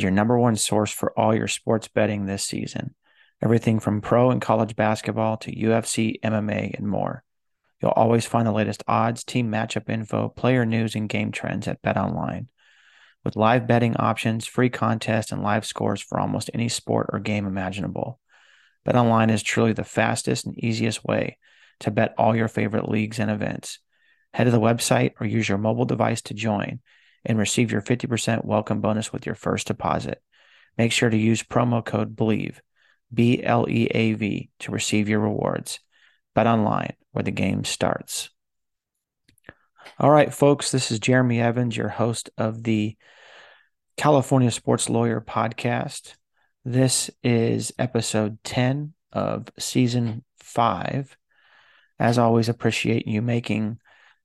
Remains your number one source for all your sports betting this season. Everything from pro and college basketball to UFC, MMA, and more. You'll always find the latest odds, team matchup info, player news, and game trends at BetOnline. With live betting options, free contests, and live scores for almost any sport or game imaginable. BetOnline is truly the fastest and easiest way to bet all your favorite leagues and events. Head to the website or use your mobile device to join and receive your 50% welcome bonus with your first deposit. Make sure to use promo code BLEAV, B L E A V, to receive your rewards. Bet online where the game starts. All right, folks, this is Jeremy Evans, your host of the California Sports Lawyer podcast. This is episode 10 of season five. As always, appreciate you making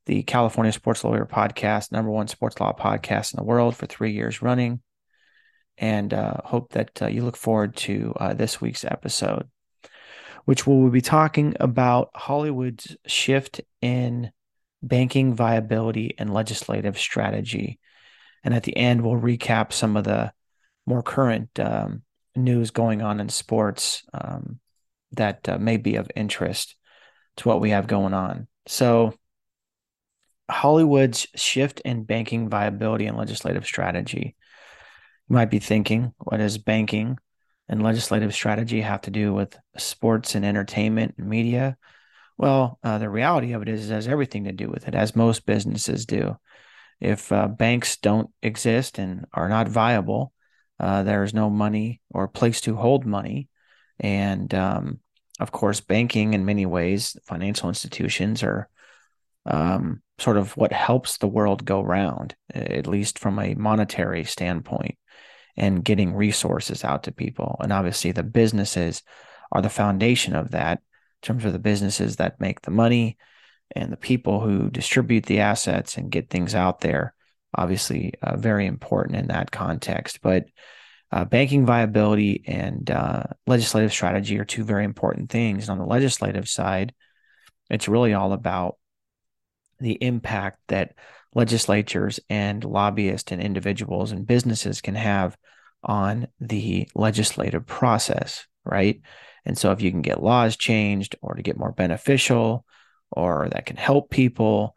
the California Sports Lawyer podcast, number one sports law podcast in the world for three years running. And uh, hope that uh, you look forward to uh, this week's episode, which we will be talking about Hollywood's shift in banking viability and legislative strategy. And at the end, we'll recap some of the more current um, news going on in sports um, that uh, may be of interest to what we have going on. So, Hollywood's shift in banking viability and legislative strategy. You might be thinking, what does banking and legislative strategy have to do with sports and entertainment and media? Well, uh, the reality of it is, it has everything to do with it, as most businesses do. If uh, banks don't exist and are not viable, uh, there is no money or place to hold money. And um, of course, banking in many ways, financial institutions are um, sort of what helps the world go round, at least from a monetary standpoint, and getting resources out to people. And obviously, the businesses are the foundation of that in terms of the businesses that make the money and the people who distribute the assets and get things out there. Obviously, uh, very important in that context. But uh, banking viability and uh, legislative strategy are two very important things. And on the legislative side, it's really all about the impact that legislatures and lobbyists and individuals and businesses can have on the legislative process, right? And so if you can get laws changed or to get more beneficial or that can help people,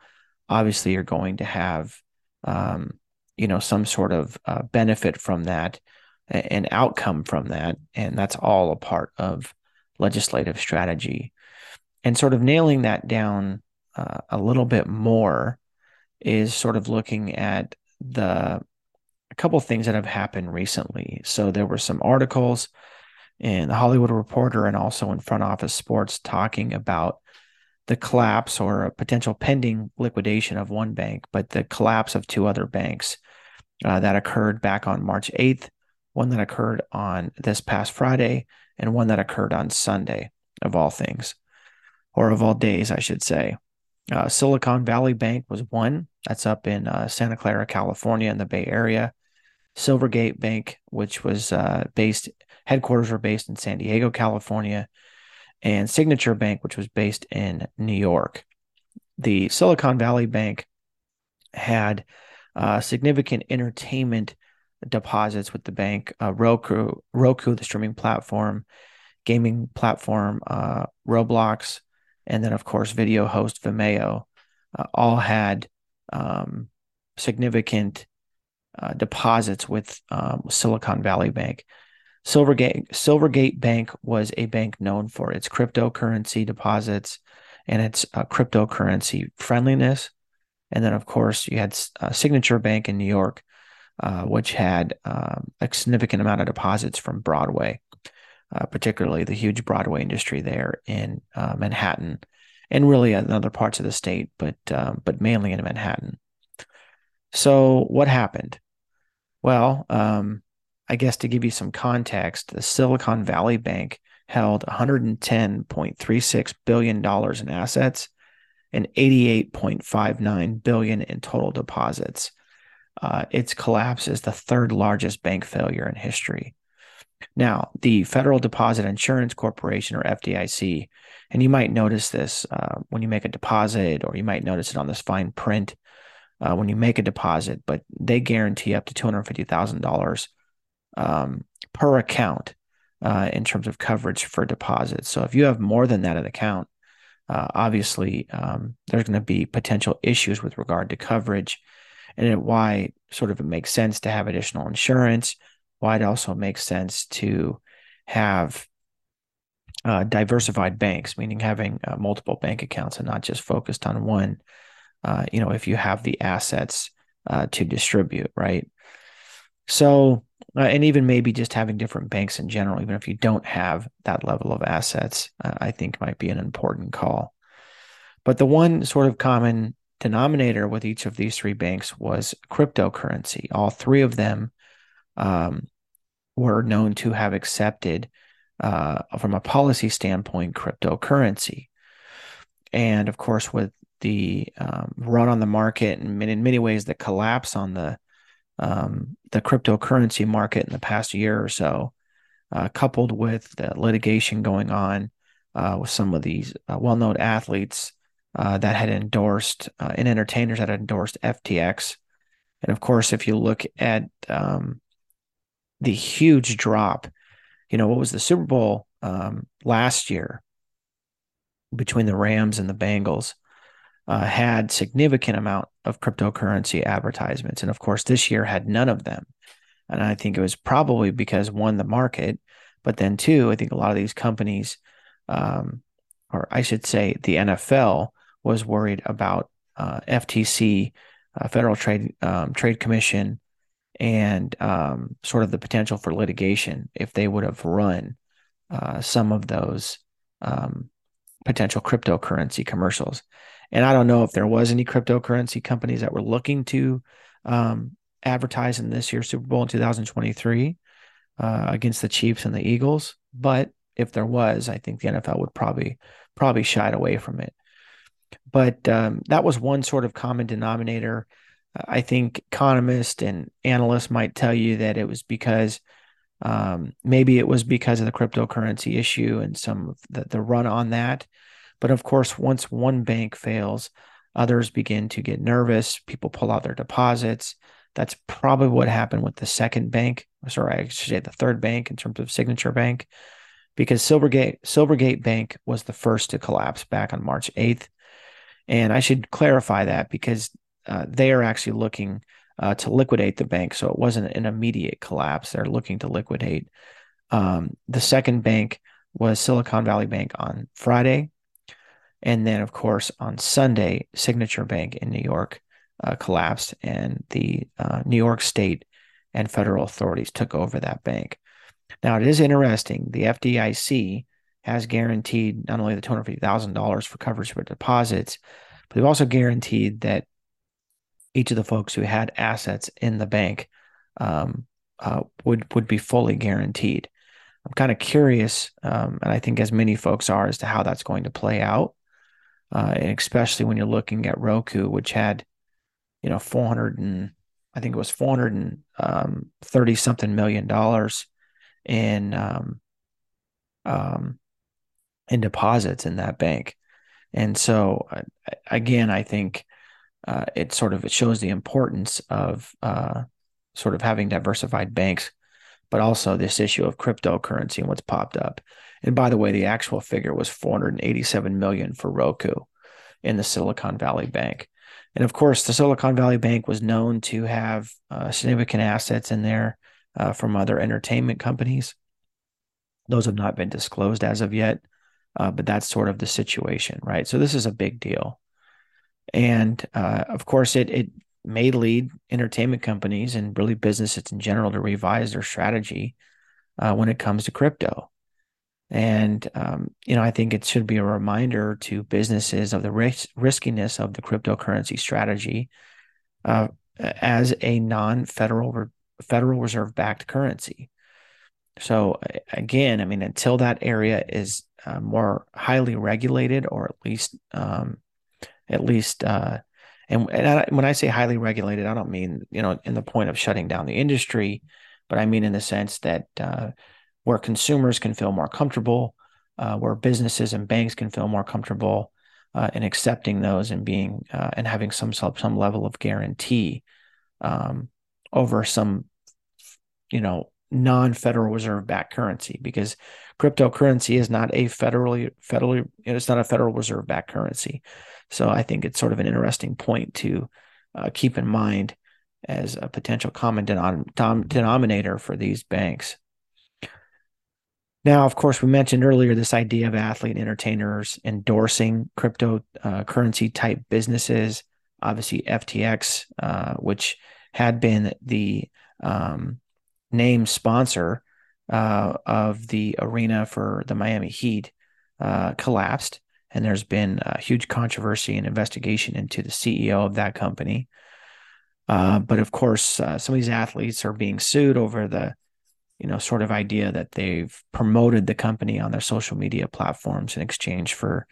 obviously you're going to have um, you know some sort of uh, benefit from that an outcome from that and that's all a part of legislative strategy and sort of nailing that down uh, a little bit more is sort of looking at the a couple things that have happened recently. So there were some articles in the Hollywood Reporter and also in Front Office Sports talking about the collapse or a potential pending liquidation of one bank, but the collapse of two other banks uh, that occurred back on March 8th, one that occurred on this past Friday, and one that occurred on Sunday, of all things, or of all days, I should say. Uh, Silicon Valley Bank was one. That's up in uh, Santa Clara, California, in the Bay Area. Silvergate Bank, which was uh, based, headquarters were based in San Diego, California, and Signature Bank, which was based in New York. The Silicon Valley Bank had uh, significant entertainment deposits with the bank. Uh, Roku, Roku, the streaming platform, gaming platform, uh, Roblox, and then of course video host Vimeo, uh, all had um, significant uh, deposits with um, Silicon Valley Bank. Silvergate Silvergate Bank was a bank known for its cryptocurrency deposits and its uh, cryptocurrency friendliness. And then, of course, you had uh, Signature Bank in New York, uh, which had um, a significant amount of deposits from Broadway uh, particularly the huge Broadway industry there in uh, Manhattan, and really in other parts of the state, but um, but mainly in Manhattan. So, what happened? Well, um, I guess to give you some context, the Silicon Valley Bank held $110.36 billion in assets and 88.59 billion in total deposits. Uh, its collapse is the third largest bank failure in history. Now, the Federal Deposit Insurance Corporation, or FDIC, and you might notice this uh, when you make a deposit, or you might notice it on this fine print uh, when you make a deposit, but they guarantee up to $250,000 um, per account uh, in terms of coverage for deposits. So if you have more than that in account, uh, obviously um, there's going to be potential issues with regard to coverage and why sort of it makes sense to have additional insurance, why it also makes sense to have uh, diversified banks, meaning having uh, multiple bank accounts and not just focused on one. Uh, you know, if you have the assets uh, to distribute, right? So, uh, and even maybe just having different banks in general, even if you don't have that level of assets, uh, I think might be an important call. But the one sort of common denominator with each of these three banks was cryptocurrency. All three of them um, were known to have accepted, uh, from a policy standpoint, cryptocurrency. And of course, with the um, run on the market and in many ways the collapse on the um, the cryptocurrency market in the past year or so, uh, coupled with the litigation going on uh, with some of these uh, well-known athletes uh, that had endorsed uh, and entertainers that had endorsed FTX, and of course, if you look at um, the huge drop, you know what was the Super Bowl um, last year between the Rams and the Bengals uh, had significant amount of cryptocurrency advertisements, and of course, this year had none of them. And I think it was probably because one, the market, but then two, I think a lot of these companies, um, or I should say, the NFL was worried about uh, FTC, uh, Federal Trade um, Trade Commission, and um, sort of the potential for litigation if they would have run uh, some of those um, potential cryptocurrency commercials. And I don't know if there was any cryptocurrency companies that were looking to um, advertise in this year's Super Bowl in 2023 uh, against the Chiefs and the Eagles. But if there was, I think the NFL would probably probably shied away from it. But um, that was one sort of common denominator. I think economists and analysts might tell you that it was because um, maybe it was because of the cryptocurrency issue and some of the, the run on that. But of course, once one bank fails, others begin to get nervous. People pull out their deposits. That's probably what happened with the second bank. Sorry, I should say the third bank in terms of Signature Bank, because Silvergate Silvergate Bank was the first to collapse back on March 8th. And I should clarify that because uh, they are actually looking uh, to liquidate the bank. So it wasn't an immediate collapse. They're looking to liquidate. Um, the second bank was Silicon Valley Bank on Friday. And then, of course, on Sunday, Signature Bank in New York uh, collapsed, and the uh, New York State and federal authorities took over that bank. Now, it is interesting. The FDIC has guaranteed not only the $250,000 for coverage for deposits, but they've also guaranteed that each of the folks who had assets in the bank um, uh, would would be fully guaranteed. I'm kind of curious, um, and I think as many folks are, as to how that's going to play out uh, and especially when you're looking at Roku, which had, you know, 400 and I think it was 430 um, something million dollars in um, um, in deposits in that bank. And so, uh, again, I think uh, it sort of it shows the importance of uh, sort of having diversified banks, but also this issue of cryptocurrency and what's popped up. And by the way, the actual figure was 487 million for Roku in the Silicon Valley Bank. And of course, the Silicon Valley Bank was known to have uh, significant assets in there uh, from other entertainment companies. Those have not been disclosed as of yet, uh, but that's sort of the situation, right? So this is a big deal. And uh, of course, it, it may lead entertainment companies and really businesses in general to revise their strategy uh, when it comes to crypto. And, um, you know, I think it should be a reminder to businesses of the risk, riskiness of the cryptocurrency strategy, uh, as a non-federal Federal Reserve backed currency. So again, I mean, until that area is uh, more highly regulated, or at least, um, at least, uh, and, and I, when I say highly regulated, I don't mean you know in the point of shutting down the industry, but I mean in the sense that uh, where consumers can feel more comfortable, uh, where businesses and banks can feel more comfortable uh, in accepting those and being uh, and having some some level of guarantee um, over some you know non-federal reserve backed currency because cryptocurrency is not a federally federally it's not a federal reserve backed currency so i think it's sort of an interesting point to uh, keep in mind as a potential common denom- denominator for these banks now of course we mentioned earlier this idea of athlete entertainers endorsing cryptocurrency uh, type businesses obviously ftx uh, which had been the um, name sponsor uh, of the arena for the Miami Heat uh, collapsed. And there's been a huge controversy and investigation into the CEO of that company. Uh, but of course, uh, some of these athletes are being sued over the, you know, sort of idea that they've promoted the company on their social media platforms in exchange for,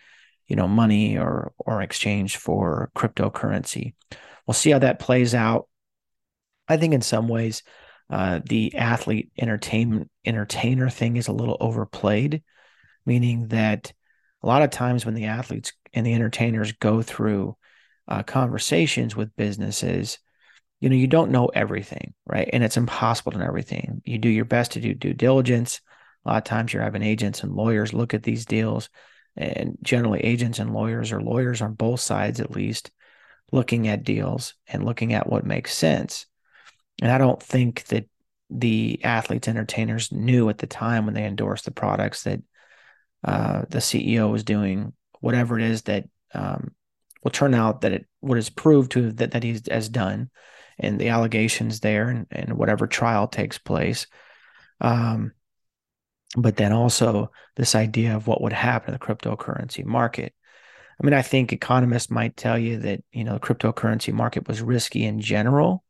you know, money or or exchange for cryptocurrency. We'll see how that plays out. I think in some ways, uh, the athlete entertainment entertainer thing is a little overplayed, meaning that a lot of times when the athletes and the entertainers go through uh, conversations with businesses, you know, you don't know everything, right? And it's impossible to know everything. You do your best to do due diligence. A lot of times you're having agents and lawyers look at these deals, and generally agents and lawyers or lawyers on both sides at least looking at deals and looking at what makes sense. And I don't think that the athletes entertainers knew at the time when they endorsed the products that uh, the CEO is doing whatever it is that um, will turn out that it what is proved to that that he has done, and the allegations there, and, and whatever trial takes place. Um, but then also this idea of what would happen to the cryptocurrency market. I mean, I think economists might tell you that you know the cryptocurrency market was risky in general,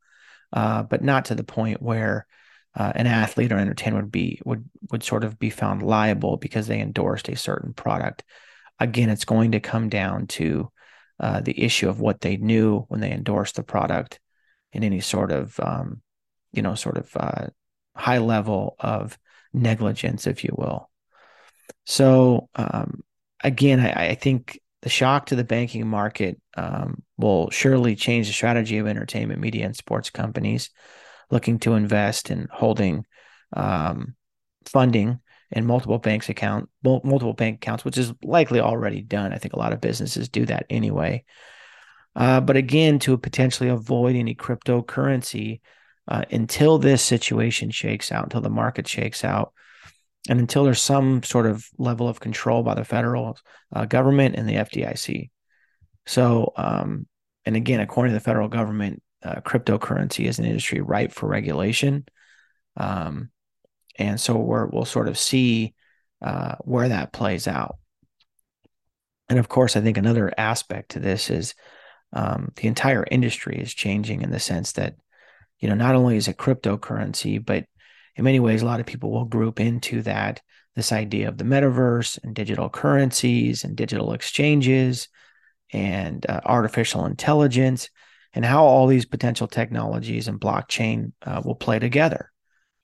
uh, but not to the point where uh, an athlete or entertainer would be would would sort of be found liable because they endorsed a certain product. Again, it's going to come down to uh, the issue of what they knew when they endorsed the product, in any sort of um, you know sort of uh, high level of negligence, if you will. So um, again, I, I think the shock to the banking market um, will surely change the strategy of entertainment, media, and sports companies looking to invest and holding um, funding in multiple banks account, multiple bank accounts, which is likely already done. I think a lot of businesses do that anyway. Uh, but again, to potentially avoid any cryptocurrency uh, until this situation shakes out, until the market shakes out, and until there's some sort of level of control by the federal uh, government and the FDIC. So, um, and again, according to the federal government, uh, cryptocurrency is an industry ripe for regulation. Um, and so we will sort of see uh, where that plays out. And of course, I think another aspect to this is um, the entire industry is changing in the sense that, you know, not only is it cryptocurrency, but in many ways, a lot of people will group into that this idea of the metaverse and digital currencies and digital exchanges and uh, artificial intelligence and how all these potential technologies and blockchain uh, will play together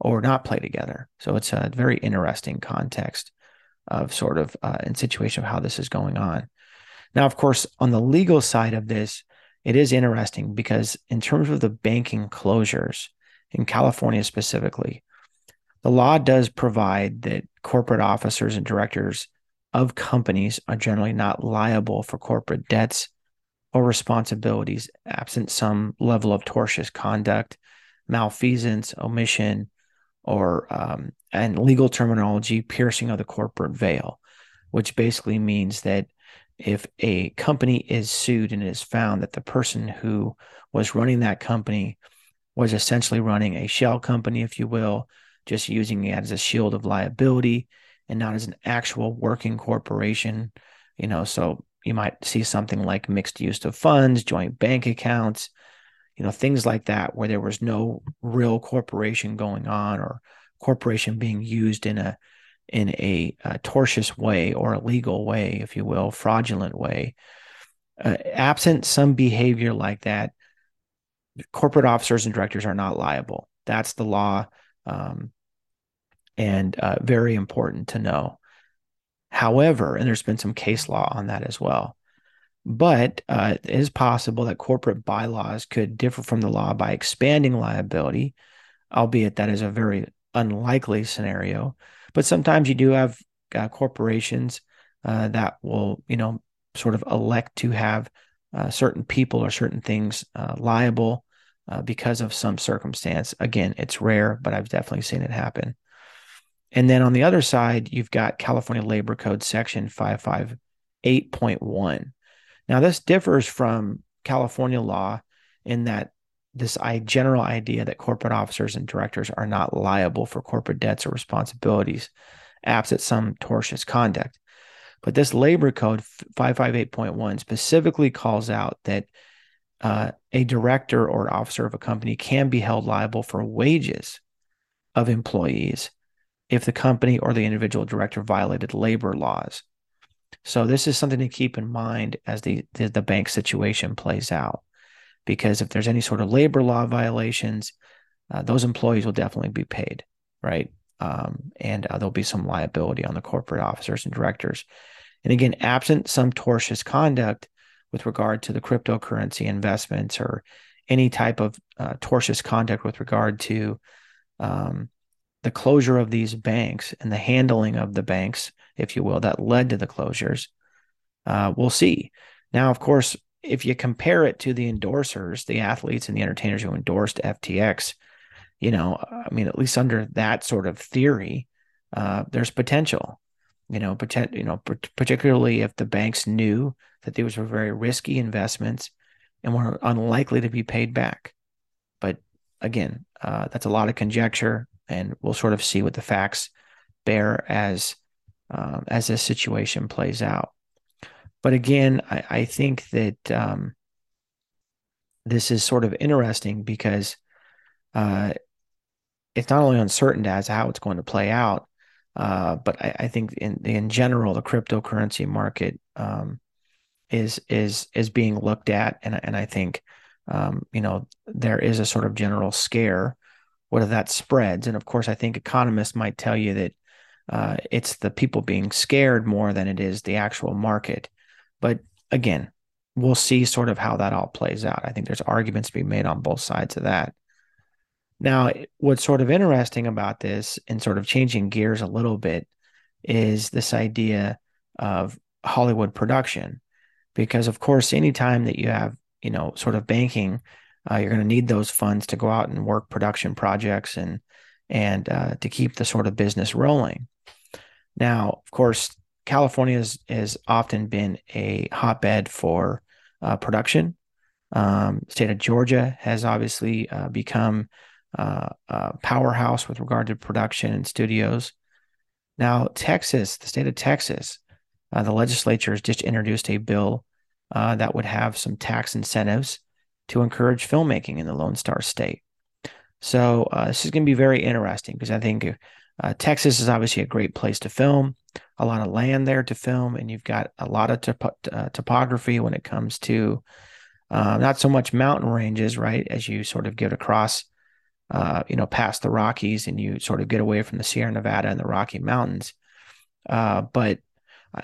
or not play together. So it's a very interesting context of sort of uh, in situation of how this is going on. Now, of course, on the legal side of this, it is interesting because in terms of the banking closures in California specifically, the law does provide that corporate officers and directors of companies are generally not liable for corporate debts or responsibilities absent some level of tortious conduct, malfeasance, omission, or um, and legal terminology, piercing of the corporate veil, which basically means that if a company is sued and it is found that the person who was running that company was essentially running a shell company, if you will, just using it as a shield of liability and not as an actual working corporation. You know, so you might see something like mixed use of funds, joint bank accounts, you know, things like that, where there was no real corporation going on or corporation being used in a in a, a tortious way or a legal way, if you will, fraudulent way. Uh, absent some behavior like that, corporate officers and directors are not liable. That's the law, um, and uh, very important to know. However, and there's been some case law on that as well. But uh, it is possible that corporate bylaws could differ from the law by expanding liability, albeit that is a very unlikely scenario. But sometimes you do have uh, corporations uh, that will, you know, sort of elect to have uh, certain people or certain things uh, liable uh, because of some circumstance. Again, it's rare, but I've definitely seen it happen. And then on the other side, you've got California Labor Code Section 558.1. Now, this differs from California law in that this general idea that corporate officers and directors are not liable for corporate debts or responsibilities, absent some tortious conduct. But this labor code 558.1 specifically calls out that uh, a director or officer of a company can be held liable for wages of employees if the company or the individual director violated labor laws. So this is something to keep in mind as the, the, the bank situation plays out because if there's any sort of labor law violations, uh, those employees will definitely be paid, right? Um, and uh, there'll be some liability on the corporate officers and directors. And again, absent some tortious conduct with regard to the cryptocurrency investments or any type of uh, tortious conduct with regard to um, the closure of these banks and the handling of the banks, if you will, that led to the closures, uh, we'll see. Now, of course, if you compare it to the endorsers, the athletes and the entertainers who endorsed FTX, you know, I mean, at least under that sort of theory, uh, there's potential. You know, potent, you know, particularly if the banks knew that these were very risky investments and were unlikely to be paid back. But again, uh, that's a lot of conjecture, and we'll sort of see what the facts bear as uh, as this situation plays out. But again, I, I think that um, this is sort of interesting because uh, it's not only uncertain as to how it's going to play out, uh, but I, I, think in in general, the cryptocurrency market um, is is is being looked at, and and I think um, you know there is a sort of general scare whether that spreads, and of course, I think economists might tell you that uh, it's the people being scared more than it is the actual market. But again, we'll see sort of how that all plays out. I think there's arguments to be made on both sides of that. Now, what's sort of interesting about this and sort of changing gears a little bit is this idea of Hollywood production. Because, of course, anytime that you have, you know, sort of banking, uh, you're going to need those funds to go out and work production projects and and uh, to keep the sort of business rolling. Now, of course, California has, has often been a hotbed for uh, production. Um, state of Georgia has obviously uh, become uh, a powerhouse with regard to production and studios. Now, Texas, the state of Texas, uh, the legislature has just introduced a bill that would have some tax incentives to encourage filmmaking in the Lone Star State. So uh, this is going to be very interesting because I think Texas is obviously a great place to film a lot of land there to film, and you've got a lot of uh, topography when it comes to uh, not so much mountain ranges, right? As you sort of get across, uh, you know, past the Rockies, and you sort of get away from the Sierra Nevada and the Rocky Mountains. Uh, but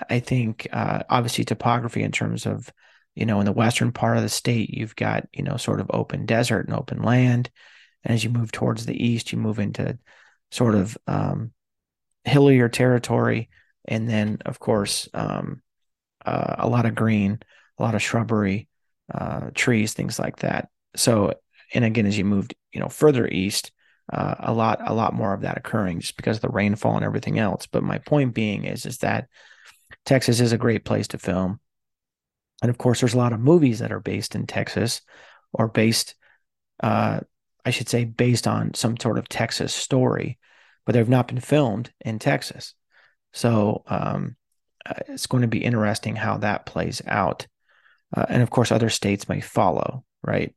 I think uh, obviously topography in terms of you know in the western part of the state, you've got you know sort of open desert and open land, and as you move towards the east, you move into sort of um, hillier territory and then of course um, uh, a lot of green, a lot of shrubbery, uh, trees, things like that. So, and again, as you moved, you know, further east, uh, a lot, a lot more of that occurring just because of the rainfall and everything else. But my point being is, is that Texas is a great place to film, and of course, there's a lot of movies that are based in Texas or based, uh, I should say, based on some sort of Texas story, but they've not been filmed in Texas. So um, uh, it's going to be interesting how that plays out. Uh, and of course, other states may follow, right?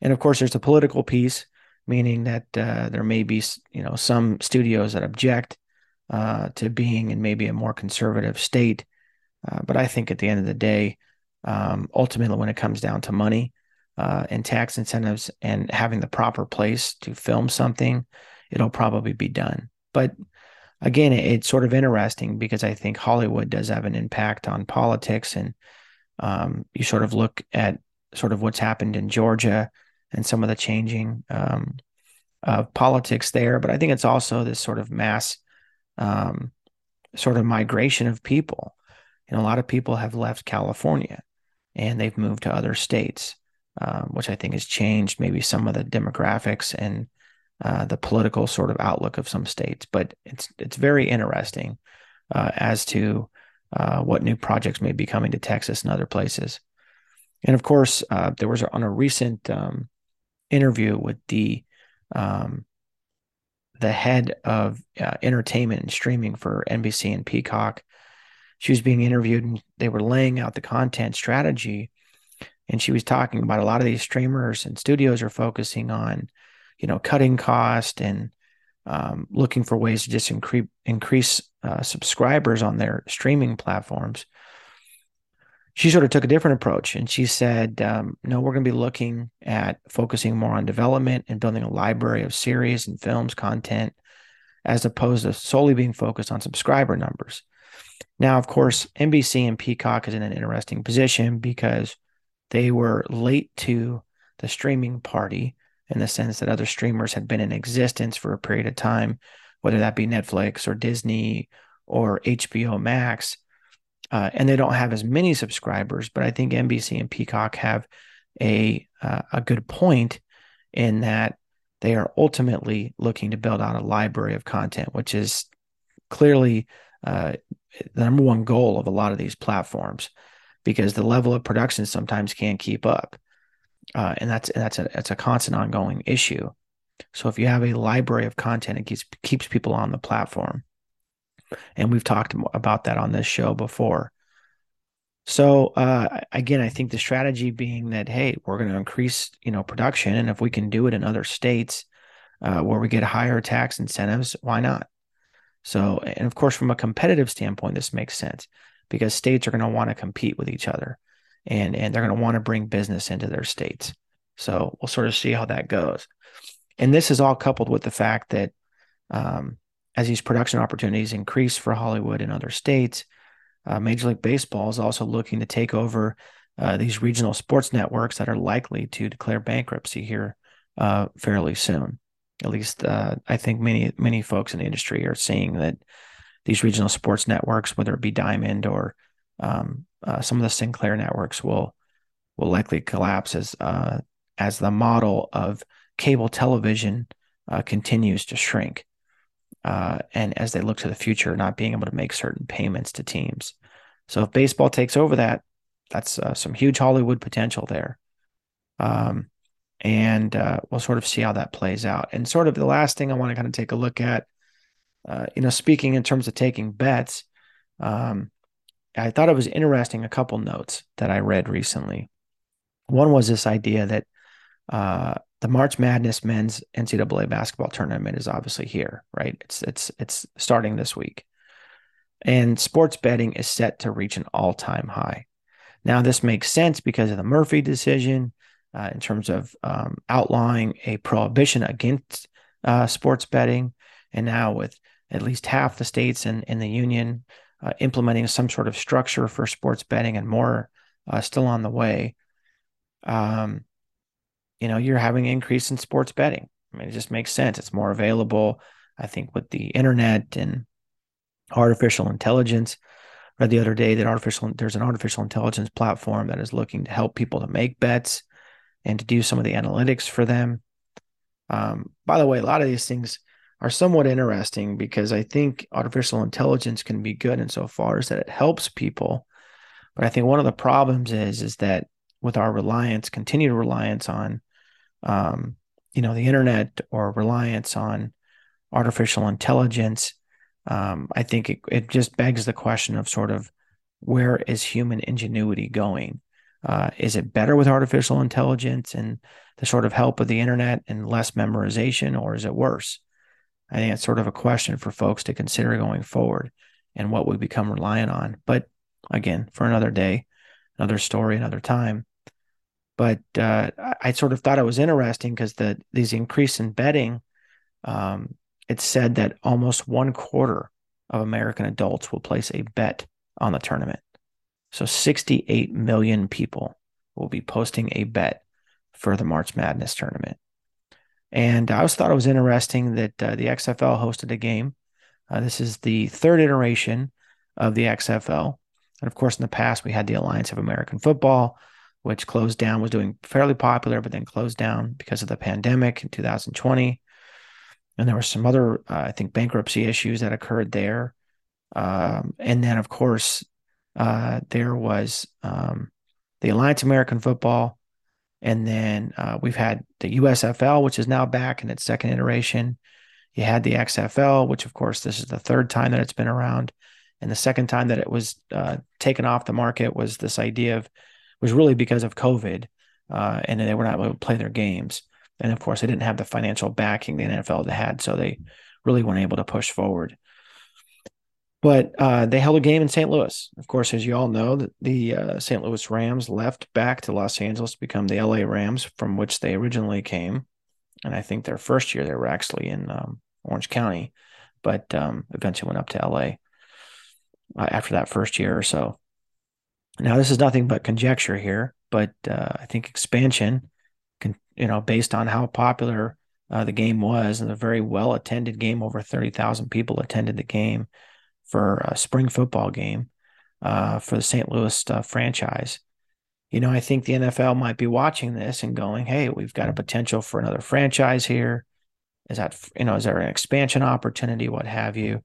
And of course, there's a political piece, meaning that uh, there may be, you know, some studios that object uh, to being in maybe a more conservative state. Uh, but I think at the end of the day, um, ultimately, when it comes down to money uh, and tax incentives and having the proper place to film something, it'll probably be done. But again, it's sort of interesting because I think Hollywood does have an impact on politics, and um, you sort of look at sort of what's happened in Georgia and some of the changing um, of politics there. But I think it's also this sort of mass um, sort of migration of people. Know, a lot of people have left California and they've moved to other states, um, which I think has changed maybe some of the demographics and uh, the political sort of outlook of some states. But it's it's very interesting uh, as to uh, what new projects may be coming to Texas and other places. And of course, uh, there was on a recent um, interview with the um, the head of uh, entertainment and streaming for NBC and Peacock. She was being interviewed, and they were laying out the content strategy. And she was talking about a lot of these streamers and studios are focusing on, you know, cutting cost and um, looking for ways to just increase increase uh, subscribers on their streaming platforms she sort of took a different approach and she said, um, no, we're going to be looking at focusing more on development and building a library of series and films content as opposed to solely being focused on subscriber numbers. Now, of course, NBC and Peacock is in an interesting position because they were late to the streaming party in the sense that other streamers had been in existence for a period of time, whether that be Netflix or Disney or HBO Max uh, and they don't have as many subscribers. But I think NBC and Peacock have a uh, a good point in that they are ultimately looking to build out a library of content, which is clearly uh, the number one goal of a lot of these platforms, because the level of production sometimes can't keep up, uh, and that's that's a that's a constant ongoing issue. So if you have a library of content, it keeps keeps people on the platform. And we've talked about that on this show before. So uh, again, I think the strategy being that hey, we're going to increase you know production, and if we can do it in other states uh, where we get higher tax incentives, why not? So, and of course, from a competitive standpoint, this makes sense because states are going to want to compete with each other, and and they're going to want to bring business into their states. So we'll sort of see how that goes. And this is all coupled with the fact that um, as these production opportunities increase for Hollywood and other states, uh, Major League Baseball is also looking to take over uh, these regional sports networks that are likely to declare bankruptcy here uh, fairly soon. At least, uh, I think many many folks in the industry are seeing that these regional sports networks, whether it be Diamond or um, uh, some of the Sinclair networks, will will likely collapse as uh, as the model of cable television continues to shrink uh, and as they look to the future, not being able to make certain payments to teams. So if baseball takes over that, that's uh, some huge Hollywood potential there. Um, and uh, we'll sort of see how that plays out. And sort of the last thing I want to kind of take a look at, uh, you know, speaking in terms of taking bets, um, I thought it was interesting. A couple notes that I read recently. One was this idea that uh, the March Madness men's NCAA basketball tournament is obviously here, right? It's it's it's starting this week. And sports betting is set to reach an all-time high. Now, this makes sense because of the Murphy decision uh, in terms of um, outlawing a prohibition against uh, sports betting. And now, with at least half the states in, in the union uh, implementing some sort of structure for sports betting and more uh, still on the way, um, you know, you're having an increase in sports betting. I mean, it just makes sense. It's more available. I think with the internet and artificial intelligence. Read the other day that artificial there's an artificial intelligence platform that is looking to help people to make bets and to do some of the analytics for them. Um, by the way, a lot of these things are somewhat interesting because I think artificial intelligence can be good insofar as that it helps people. But I think one of the problems is is that with our reliance, continued reliance on um, you know, the internet or reliance on artificial intelligence, um, I think it, it just begs the question of sort of where is human ingenuity going? Uh, is it better with artificial intelligence and the sort of help of the internet and less memorization, or is it worse? I think it's sort of a question for folks to consider going forward and what we become reliant on. But again, for another day, another story, another time. But uh, I sort of thought it was interesting because the these increase in betting, um, it said that almost one quarter of American adults will place a bet on the tournament. So 68 million people will be posting a bet for the March Madness tournament. And I always thought it was interesting that uh, the XFL hosted a game. Uh, this is the third iteration of the XFL. And of course, in the past, we had the Alliance of American Football, which closed down, was doing fairly popular, but then closed down because of the pandemic in 2020. And there were some other, uh, I think, bankruptcy issues that occurred there. Um, and then, of course, uh, there was um, the Alliance American Football, and then uh, we've had the USFL, which is now back in its second iteration. You had the XFL, which of course this is the third time that it's been around, and the second time that it was uh, taken off the market was this idea of was really because of COVID, uh, and they were not able to play their games. And of course, they didn't have the financial backing the NFL had, so they really weren't able to push forward. But uh, they held a game in St. Louis. Of course, as you all know, the, uh, St. Louis Rams left back to Los Angeles to become the LA Rams, from which they originally came. And I think their first year they were actually in um, Orange County, but um, eventually went up to LA uh, after that first year or so. Now, this is nothing but conjecture here, but uh, I think expansion, can, you know, based on how popular uh, the game was and a very well attended game, over 30,000 people attended the game for a spring football game uh, for the St. Louis uh, franchise. You know, I think the NFL might be watching this and going, "Hey, we've got a potential for another franchise here. Is that you know, is there an expansion opportunity? What have you?"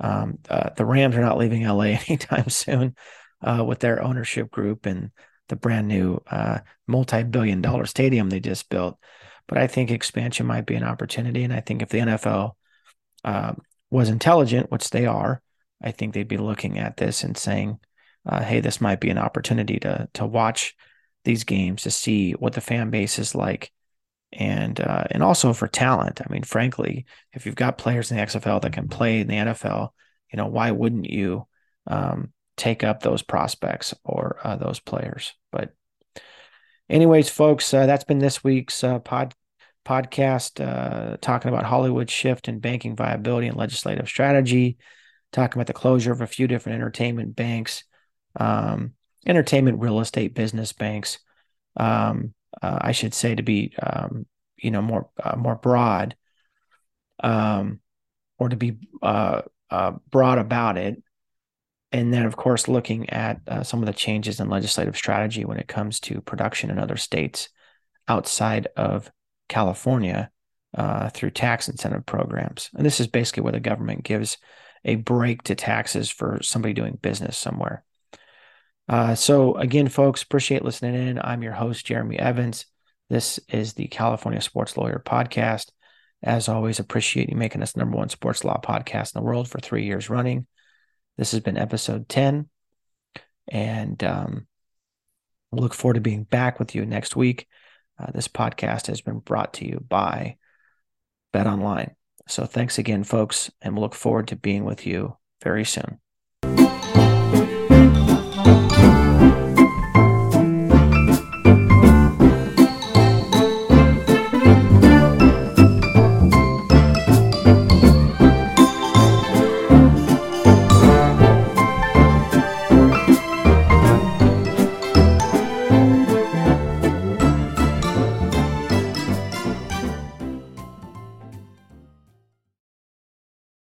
Um, uh, the Rams are not leaving LA anytime soon uh, with their ownership group and the brand new uh, multi-billion-dollar stadium they just built. But I think expansion might be an opportunity, and I think if the NFL uh, was intelligent, which they are, I think they'd be looking at this and saying, uh, "Hey, this might be an opportunity to to watch these games to see what the fan base is like." And uh, and also for talent. I mean, frankly, if you've got players in the XFL that can play in the NFL, you know, why wouldn't you um, take up those prospects or uh, those players? But, anyways, folks, uh, that's been this week's uh, pod podcast uh, talking about Hollywood shift and banking viability and legislative strategy talking about the closure of a few different entertainment banks, um, entertainment real estate business banks. Um, uh, I should say to be, um, you know, more uh, more broad, um, or to be uh, uh, broad about it. And then, of course, looking at uh, some of the changes in legislative strategy when it comes to production in other states outside of California uh, through tax incentive programs. And this is basically where the government gives a break to taxes for somebody doing business somewhere. Uh, so, again, folks, appreciate listening in. I'm your host, Jeremy Evans. This is the California Sports Lawyer Podcast. As always, appreciate you making us number one sports law podcast in the world for three years running. This has been episode 10. And um, look forward to being back with you next week. Uh, this podcast has been brought to you by Bet Online. So thanks again, folks, and we'll look forward to being with you very soon.